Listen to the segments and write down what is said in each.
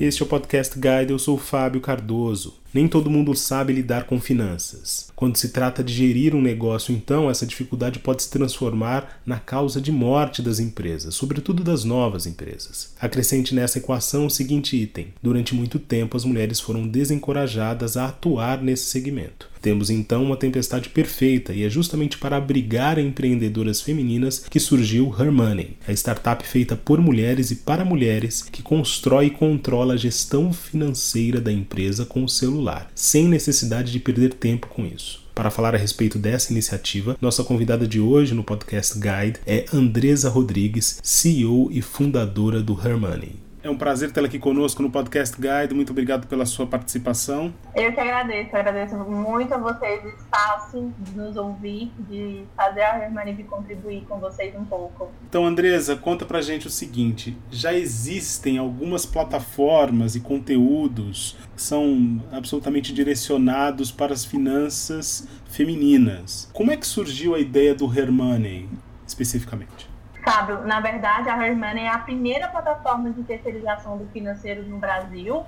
Este é o Podcast Guide, eu sou o Fábio Cardoso. Nem todo mundo sabe lidar com finanças. Quando se trata de gerir um negócio, então, essa dificuldade pode se transformar na causa de morte das empresas, sobretudo das novas empresas. Acrescente nessa equação o seguinte item: durante muito tempo as mulheres foram desencorajadas a atuar nesse segmento. Temos então uma tempestade perfeita e é justamente para abrigar empreendedoras femininas que surgiu Her Money, a startup feita por mulheres e para mulheres que constrói e controla a gestão financeira da empresa com o celular celular, sem necessidade de perder tempo com isso. Para falar a respeito dessa iniciativa, nossa convidada de hoje no podcast Guide é Andresa Rodrigues, CEO e fundadora do Hermoney. É um prazer tê-la aqui conosco no Podcast Guide. Muito obrigado pela sua participação. Eu que agradeço. Eu agradeço muito a vocês o espaço de nos ouvir, de fazer a Hermanib contribuir com vocês um pouco. Então, Andresa, conta pra gente o seguinte: já existem algumas plataformas e conteúdos que são absolutamente direcionados para as finanças femininas. Como é que surgiu a ideia do Hermoney, especificamente? Fábio, na verdade, a Hermann é a primeira plataforma de terceirização do financeiro no Brasil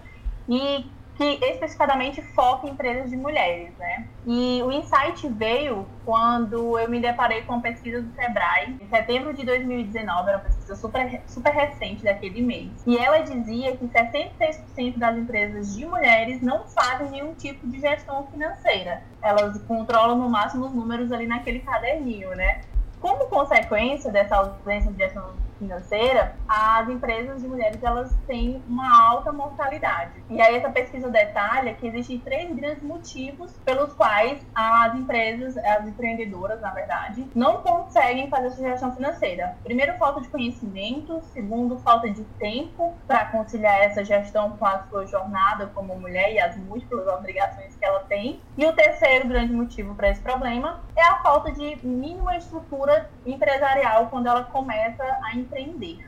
e que especificamente foca em empresas de mulheres, né? E o insight veio quando eu me deparei com a pesquisa do Sebrae, em setembro de 2019, era uma pesquisa super, super recente daquele mês. E ela dizia que 66% das empresas de mulheres não fazem nenhum tipo de gestão financeira. Elas controlam no máximo os números ali naquele caderninho, né? Como consequência dessa ausência de gestão financeira, as empresas de mulheres elas têm uma alta mortalidade. E aí essa pesquisa detalha que existem três grandes motivos pelos quais as empresas, as empreendedoras, na verdade, não conseguem fazer essa gestão financeira. Primeiro, falta de conhecimento. Segundo, falta de tempo para conciliar essa gestão com a sua jornada como mulher e as múltiplas obrigações que ela tem. E o terceiro grande motivo para esse problema é a falta de mínima estrutura empresarial quando ela começa a empreender.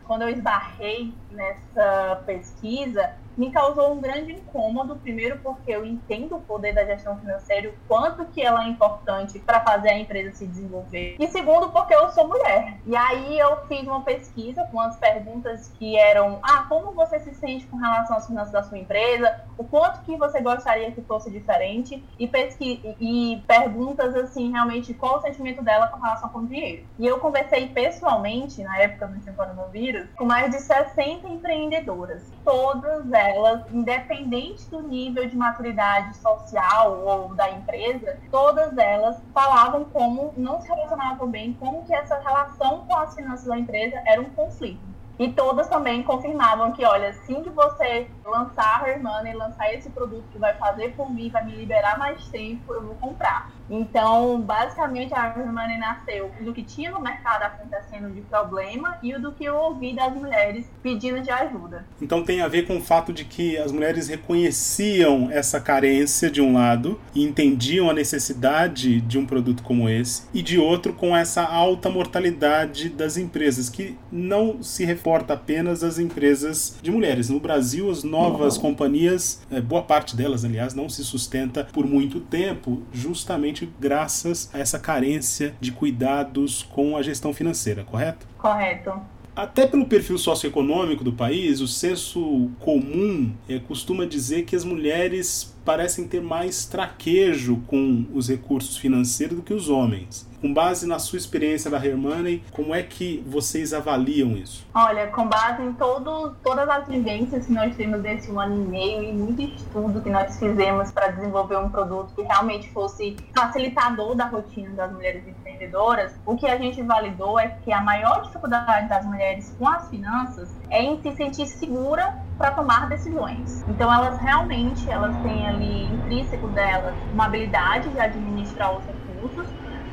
Quando eu esbarrei nessa pesquisa, me causou um grande incômodo, primeiro porque eu entendo o poder da gestão financeira, o quanto que ela é importante para fazer a empresa se desenvolver. E segundo, porque eu sou mulher. E aí eu fiz uma pesquisa com as perguntas que eram: "Ah, como você se sente com relação às finanças da sua empresa? O quanto que você gostaria que fosse diferente?" E pesqui e perguntas assim, realmente qual o sentimento dela com relação com o dinheiro. E eu conversei pessoalmente na época do coronavírus com mais de 60 empreendedoras. Todas elas elas, independente do nível de maturidade social ou da empresa, todas elas falavam como não se relacionavam bem, como que essa relação com as finanças da empresa era um conflito. E todas também confirmavam que, olha, assim que você lançar a Hermana e lançar esse produto que vai fazer por mim, vai me liberar mais tempo, eu vou comprar. Então, basicamente, a Hermana nasceu do que tinha no mercado acontecendo de problema e do que eu ouvi das mulheres pedindo de ajuda. Então, tem a ver com o fato de que as mulheres reconheciam essa carência de um lado e entendiam a necessidade de um produto como esse, e de outro, com essa alta mortalidade das empresas, que não se reporta apenas às empresas de mulheres. No Brasil, as novas companhias, é, boa parte delas, aliás, não se sustenta por muito tempo, justamente graças a essa carência de cuidados com a gestão financeira, correto? Correto. Até pelo perfil socioeconômico do país, o senso comum é, costuma dizer que as mulheres parecem ter mais traquejo com os recursos financeiros do que os homens. Com base na sua experiência da Hermoney, como é que vocês avaliam isso? Olha, com base em todo, todas as vivências que nós temos desse um ano e meio e muito estudo que nós fizemos para desenvolver um produto que realmente fosse facilitador da rotina das mulheres empreendedoras, o que a gente validou é que a maior dificuldade das mulheres com as finanças é em se sentir segura para tomar decisões. Então elas realmente elas têm ali intrínseco delas uma habilidade de administrar os recursos,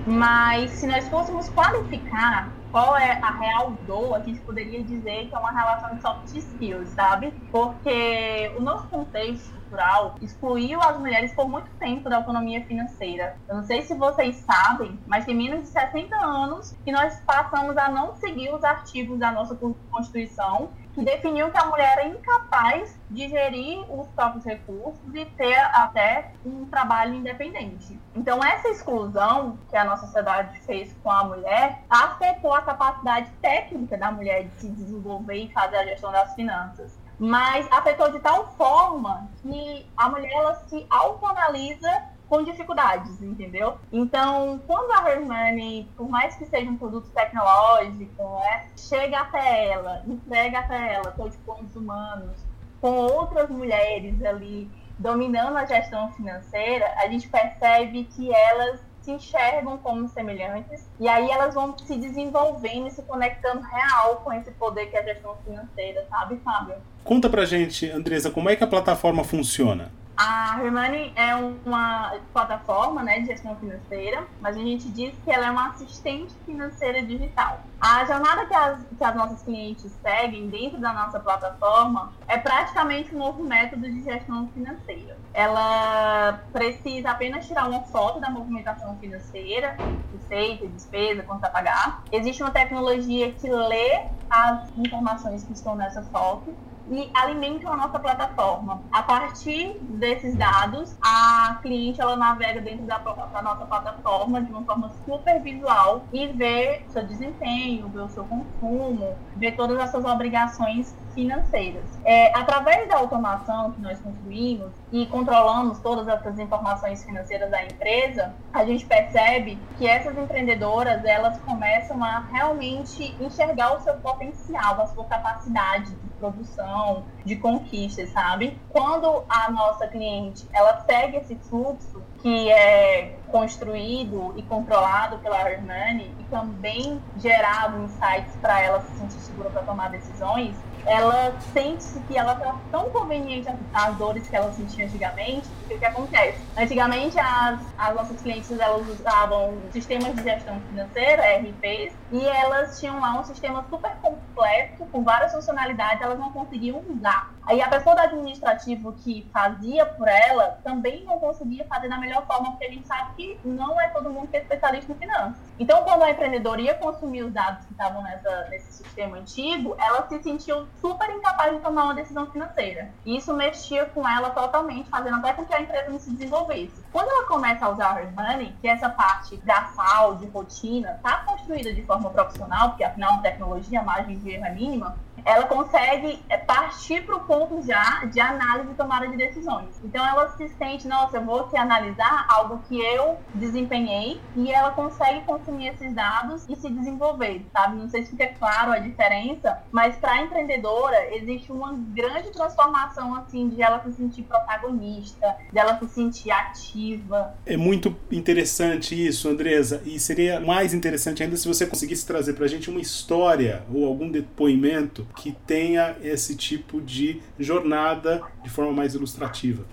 mas se nós fôssemos qualificar qual é a real dor, a gente poderia dizer que é uma relação de soft skills, sabe? Porque o nosso contexto cultural excluiu as mulheres por muito tempo da autonomia financeira. Eu não sei se vocês sabem, mas tem menos de 60 anos que nós passamos a não seguir os artigos da nossa Constituição que definiu que a mulher é incapaz de gerir os próprios recursos e ter até um trabalho independente. Então, essa exclusão que a nossa sociedade fez com a mulher afetou a capacidade técnica da mulher de se desenvolver e fazer a gestão das finanças. Mas afetou de tal forma que a mulher ela se autoanalisa com dificuldades, entendeu? Então, quando a Hermione, por mais que seja um produto tecnológico, né, chega até ela, entrega até ela touchpoints humanos, com outras mulheres ali dominando a gestão financeira, a gente percebe que elas se enxergam como semelhantes e aí elas vão se desenvolvendo e se conectando real com esse poder que é a gestão financeira, sabe, Fábio? Conta pra gente, Andresa, como é que a plataforma funciona? A Hermione é uma plataforma né, de gestão financeira, mas a gente diz que ela é uma assistente financeira digital. A jornada que as, que as nossas clientes seguem dentro da nossa plataforma é praticamente um novo método de gestão financeira. Ela precisa apenas tirar uma foto da movimentação financeira, receita, despesa, quanto a pagar. Existe uma tecnologia que lê as informações que estão nessa foto e alimentam a nossa plataforma. A partir desses dados, a cliente ela navega dentro da, da nossa plataforma de uma forma super visual e vê seu desempenho, vê o seu consumo, vê todas as suas obrigações financeiras. É, através da automação que nós construímos e controlamos todas essas informações financeiras da empresa, a gente percebe que essas empreendedoras elas começam a realmente enxergar o seu potencial, a sua capacidade de produção, de conquistas, sabe? Quando a nossa cliente ela segue esse fluxo que é construído e controlado pela Hermione e também gerado insights para ela se sentir segura para tomar decisões, ela sente que ela está tão conveniente às dores que ela sentia antigamente, o que acontece? Antigamente, as, as nossas clientes elas usavam sistemas de gestão financeira, RPs, e elas tinham lá um sistema super completo, com várias funcionalidades, elas não conseguiam usar. Aí a pessoa do administrativo que fazia por ela também não conseguia fazer da melhor forma, porque a gente sabe que não é todo mundo que é especialista em finanças. Então, quando a empreendedora ia consumir os dados que estavam nessa, nesse sistema antigo, ela se sentiu super incapaz de tomar uma decisão financeira. E isso mexia com ela totalmente, fazendo até com que a empresa não se desenvolvesse. Quando ela começa a usar a Money, que é essa parte braçal, de rotina, está construída de forma profissional, porque afinal tecnologia, a margem de erro é mínima, ela consegue é, partir para o ponto já de análise e tomada de decisões. Então ela se sente, nossa, eu vou aqui analisar algo que eu desempenhei e ela consegue consumir esses dados e se desenvolver, sabe? Não sei se fica claro a diferença, mas para a empreendedora existe uma grande transformação assim de ela se sentir protagonista, de ela se sentir ativa. É muito interessante isso, Andresa, e seria mais interessante ainda se você conseguisse trazer para a gente uma história ou algum depoimento que tenha esse tipo de jornada de forma mais ilustrativa.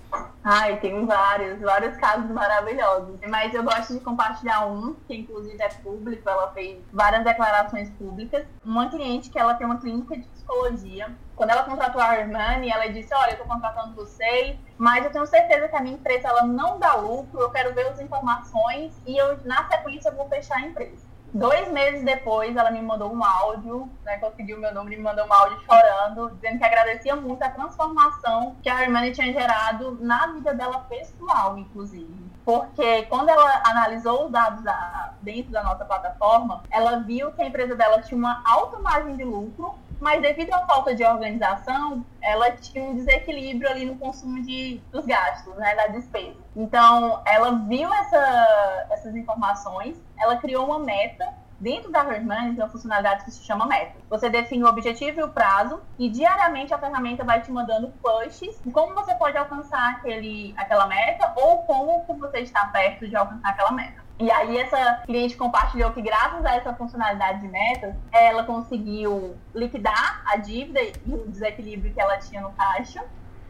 Ai, tem vários, vários casos maravilhosos. Mas eu gosto de compartilhar um, que inclusive é público, ela fez várias declarações públicas. Uma cliente que ela tem uma clínica de psicologia. Quando ela contratou a Hermione, ela disse, olha, eu estou contratando vocês, mas eu tenho certeza que a minha empresa ela não dá lucro, eu quero ver as informações e eu, na sequência, eu vou fechar a empresa. Dois meses depois, ela me mandou um áudio, né, conseguiu meu número e me mandou um áudio chorando, dizendo que agradecia muito a transformação que a Hermione tinha gerado na vida dela pessoal, inclusive. Porque quando ela analisou os dados da, dentro da nossa plataforma, ela viu que a empresa dela tinha uma alta margem de lucro, mas devido à falta de organização, ela tinha um desequilíbrio ali no consumo de, dos gastos, né, da despesa. Então, ela viu essa, essas informações, ela criou uma meta Dentro da Herdman tem uma funcionalidade que se chama meta. Você define o objetivo e o prazo e diariamente a ferramenta vai te mandando pushes de como você pode alcançar aquele, aquela meta ou como você está perto de alcançar aquela meta. E aí essa cliente compartilhou que graças a essa funcionalidade de metas, ela conseguiu liquidar a dívida e o desequilíbrio que ela tinha no caixa,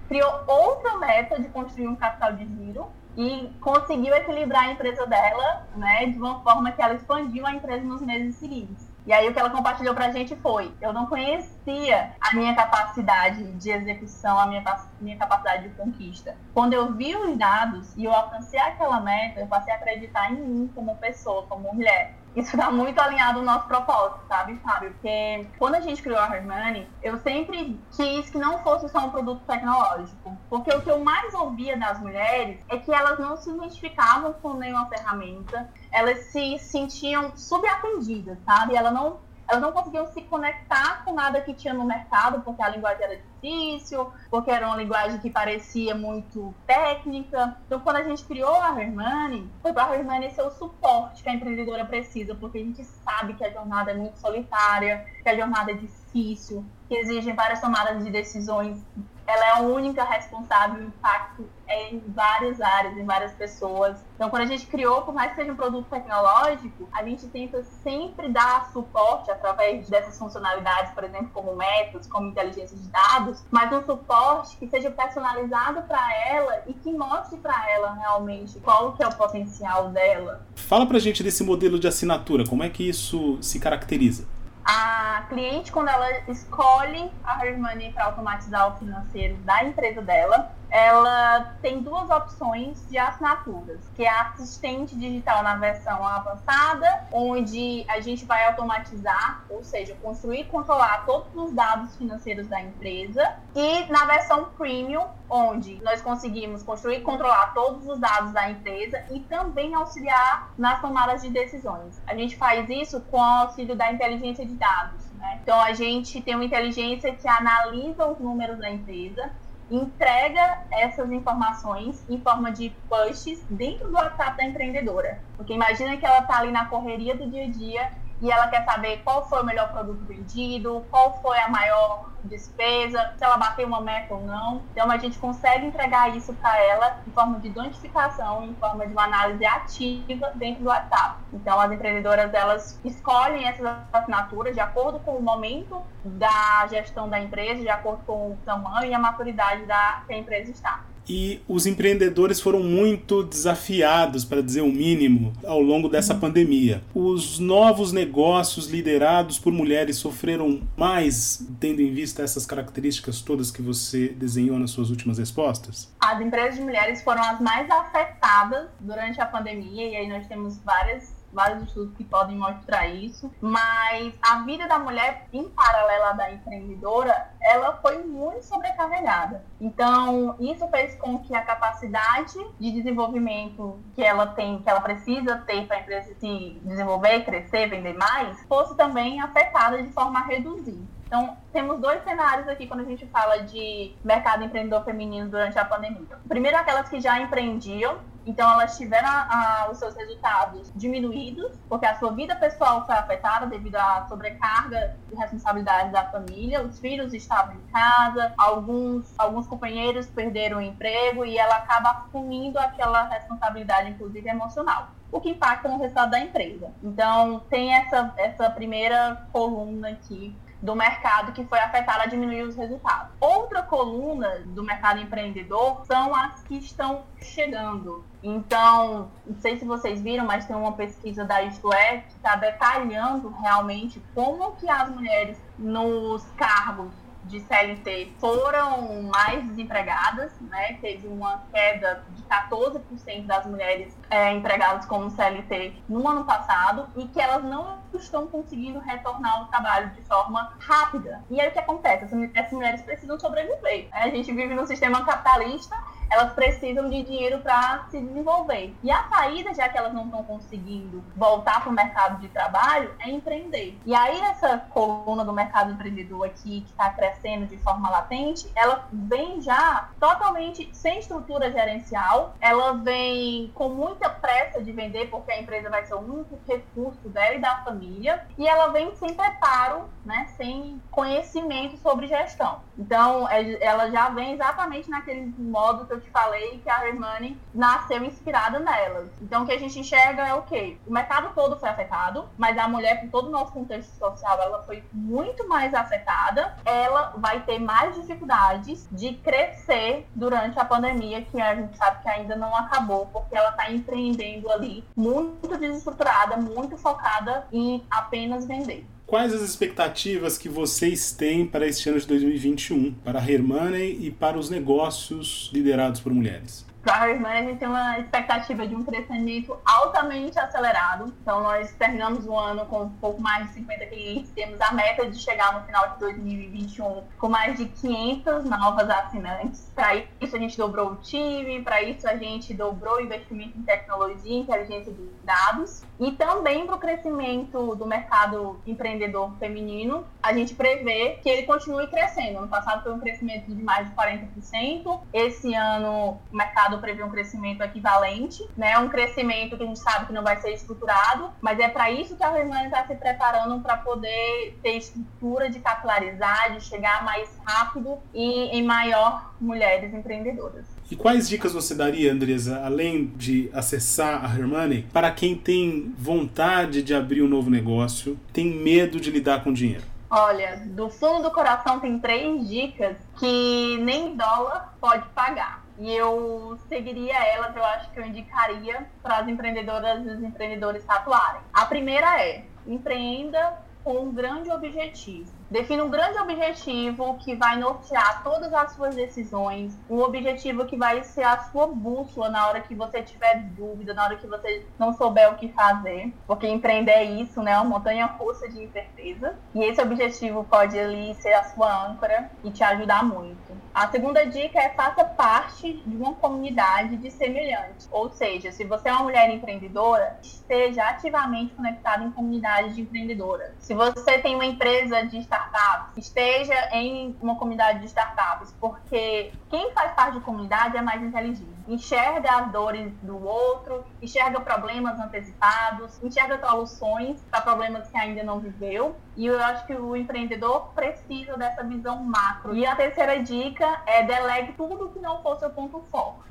criou outra meta de construir um capital de giro e conseguiu equilibrar a empresa dela, né, de uma forma que ela expandiu a empresa nos meses seguintes. E aí o que ela compartilhou pra gente foi: eu não conhecia a minha capacidade de execução, a minha, minha capacidade de conquista. Quando eu vi os dados e eu alcancei aquela meta, eu passei a acreditar em mim como pessoa, como mulher. Isso está muito alinhado ao nosso propósito, sabe, Fábio? Porque quando a gente criou a Hermione, eu sempre quis que não fosse só um produto tecnológico. Porque o que eu mais ouvia das mulheres é que elas não se identificavam com nenhuma ferramenta, elas se sentiam subatendidas, sabe? Ela não elas não conseguiam se conectar com nada que tinha no mercado, porque a linguagem era difícil, porque era uma linguagem que parecia muito técnica. Então, quando a gente criou a Hermione, foi para a Hermione ser o suporte que a empreendedora precisa, porque a gente sabe que a jornada é muito solitária, que a jornada é difícil, que exige várias tomadas de decisões ela é a única responsável, o impacto em várias áreas, em várias pessoas. Então, quando a gente criou, por mais que seja um produto tecnológico, a gente tenta sempre dar suporte através dessas funcionalidades, por exemplo, como métodos, como inteligência de dados, mas um suporte que seja personalizado para ela e que mostre para ela realmente qual que é o potencial dela. Fala pra gente desse modelo de assinatura, como é que isso se caracteriza? A cliente, quando ela escolhe a Hermione para automatizar o financeiro da empresa dela, ela tem duas opções de assinaturas, que é a assistente digital na versão avançada, onde a gente vai automatizar, ou seja, construir e controlar todos os dados financeiros da empresa, e na versão premium, onde nós conseguimos construir e controlar todos os dados da empresa e também auxiliar nas tomadas de decisões. A gente faz isso com o auxílio da inteligência de dados. Né? Então, a gente tem uma inteligência que analisa os números da empresa entrega essas informações em forma de posts dentro do WhatsApp da empreendedora. Porque imagina que ela está ali na correria do dia a dia e ela quer saber qual foi o melhor produto vendido, qual foi a maior despesa, se ela bateu uma meta ou não. Então a gente consegue entregar isso para ela em forma de notificação, em forma de uma análise ativa dentro do WhatsApp. Então as empreendedoras elas escolhem essas assinaturas de acordo com o momento da gestão da empresa, de acordo com o tamanho e a maturidade da que a empresa está e os empreendedores foram muito desafiados, para dizer o mínimo, ao longo dessa uhum. pandemia. Os novos negócios liderados por mulheres sofreram mais, tendo em vista essas características todas que você desenhou nas suas últimas respostas? As empresas de mulheres foram as mais afetadas durante a pandemia, e aí nós temos várias vários estudos que podem mostrar isso, mas a vida da mulher, em paralela da empreendedora, ela foi muito sobrecarregada. Então, isso fez com que a capacidade de desenvolvimento que ela tem, que ela precisa ter para a empresa se desenvolver, crescer, vender mais, fosse também afetada de forma a reduzir. Então, temos dois cenários aqui quando a gente fala de mercado empreendedor feminino durante a pandemia. Primeiro, aquelas que já empreendiam, então elas tiveram a, a, os seus resultados diminuídos, porque a sua vida pessoal foi afetada devido à sobrecarga de responsabilidade da família, os filhos estavam em casa, alguns, alguns companheiros perderam o emprego e ela acaba assumindo aquela responsabilidade, inclusive emocional o que impacta no resultado da empresa. Então, tem essa, essa primeira coluna aqui do mercado que foi afetada a diminuir os resultados. Outra coluna do mercado empreendedor são as que estão chegando. Então, não sei se vocês viram, mas tem uma pesquisa da Isto que está detalhando realmente como que as mulheres nos cargos de CLT foram mais desempregadas, né? Teve uma queda de 14% das mulheres é, empregadas como CLT no ano passado e que elas não estão conseguindo retornar ao trabalho de forma rápida. E aí o que acontece? Essas mulheres precisam sobreviver. Né? A gente vive num sistema capitalista elas precisam de dinheiro para se desenvolver. E a saída, já que elas não estão conseguindo voltar para o mercado de trabalho, é empreender. E aí essa coluna do mercado empreendedor aqui, que está crescendo de forma latente, ela vem já totalmente sem estrutura gerencial, ela vem com muita pressa de vender, porque a empresa vai ser o único recurso dela e da família, e ela vem sem preparo, né, sem conhecimento sobre gestão. Então, é, ela já vem exatamente naquele modo que eu te falei que a Hermione nasceu inspirada nelas. Então, o que a gente enxerga é o quê? O mercado todo foi afetado, mas a mulher, por todo o nosso contexto social, ela foi muito mais afetada. Ela vai ter mais dificuldades de crescer durante a pandemia, que a gente sabe que ainda não acabou, porque ela está empreendendo ali muito desestruturada, muito focada em apenas vender. Quais as expectativas que vocês têm para este ano de 2021, para a Hermane e para os negócios liderados por mulheres? Para a Hermana, a gente tem uma expectativa de um crescimento altamente acelerado. Então, nós terminamos o ano com um pouco mais de 50 clientes. Temos a meta de chegar no final de 2021 com mais de 500 novas assinantes. Para isso, a gente dobrou o time, para isso, a gente dobrou o investimento em tecnologia e inteligência de dados. E também para o crescimento do mercado empreendedor feminino, a gente prevê que ele continue crescendo. Ano passado foi um crescimento de mais de 40%. Esse ano, o mercado prevê um crescimento equivalente, né? Um crescimento que a gente sabe que não vai ser estruturado, mas é para isso que a Renan está se preparando para poder ter estrutura de capilarizar, de chegar mais rápido e em maior mulheres empreendedoras. E quais dicas você daria, Andresa, além de acessar a Hermione, para quem tem vontade de abrir um novo negócio, tem medo de lidar com dinheiro? Olha, do fundo do coração tem três dicas que nem dólar pode pagar. E eu seguiria elas, eu acho que eu indicaria para as empreendedoras e os empreendedores tatuarem. A primeira é: empreenda com um grande objetivo. Defina um grande objetivo que vai nortear todas as suas decisões, um objetivo que vai ser a sua bússola na hora que você tiver dúvida, na hora que você não souber o que fazer, porque empreender é isso, né? Uma montanha russa de incerteza. E esse objetivo pode ali ser a sua âncora e te ajudar muito. A segunda dica é faça parte de uma comunidade de semelhantes. Ou seja, se você é uma mulher empreendedora, esteja ativamente conectada em comunidades de empreendedoras. Se você tem uma empresa de startups, esteja em uma comunidade de startups, porque quem faz parte de comunidade é mais inteligente. Enxerga as dores do outro, enxerga problemas antecipados, enxerga soluções para problemas que ainda não viveu. E eu acho que o empreendedor precisa dessa visão macro. E a terceira dica é delegue tudo que não for seu ponto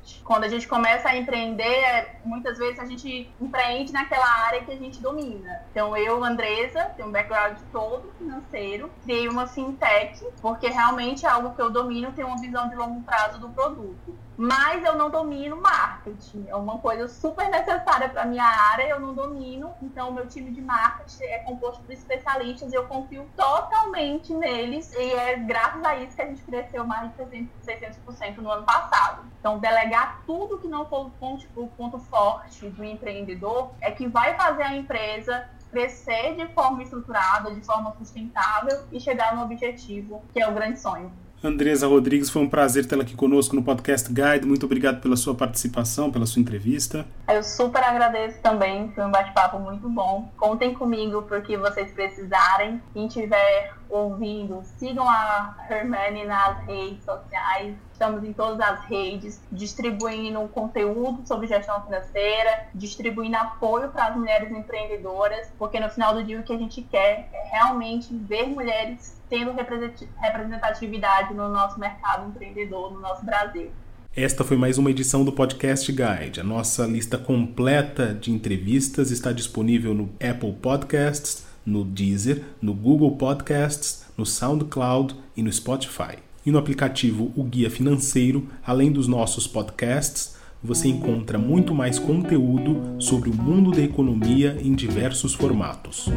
forte. Quando a gente começa a empreender, é, muitas vezes a gente empreende naquela área que a gente domina. Então eu, Andresa, tenho um background todo financeiro, criei uma fintech, porque realmente é algo que eu domino, tenho uma visão de longo prazo do produto. Mas eu não domino marketing, é uma coisa super necessária para minha área, eu não domino, então o meu time de marketing é composto por especialistas e eu confio totalmente neles e é graças a isso que a gente cresceu mais de 600% no ano passado. Então, delegar tudo que não for o ponto, o ponto forte do empreendedor é que vai fazer a empresa crescer de forma estruturada, de forma sustentável e chegar no objetivo, que é o grande sonho. Andresa Rodrigues, foi um prazer tê-la aqui conosco no Podcast Guide. Muito obrigado pela sua participação, pela sua entrevista. Eu super agradeço também, foi um bate-papo muito bom. Contem comigo porque vocês precisarem. Quem estiver ouvindo, sigam a Hermione nas redes sociais. Estamos em todas as redes, distribuindo conteúdo sobre gestão financeira, distribuindo apoio para as mulheres empreendedoras, porque no final do dia o que a gente quer é realmente ver mulheres tendo representatividade no nosso mercado empreendedor, no nosso Brasil. Esta foi mais uma edição do Podcast Guide. A nossa lista completa de entrevistas está disponível no Apple Podcasts, no Deezer, no Google Podcasts, no SoundCloud e no Spotify. E no aplicativo O Guia Financeiro, além dos nossos podcasts, você encontra muito mais conteúdo sobre o mundo da economia em diversos formatos.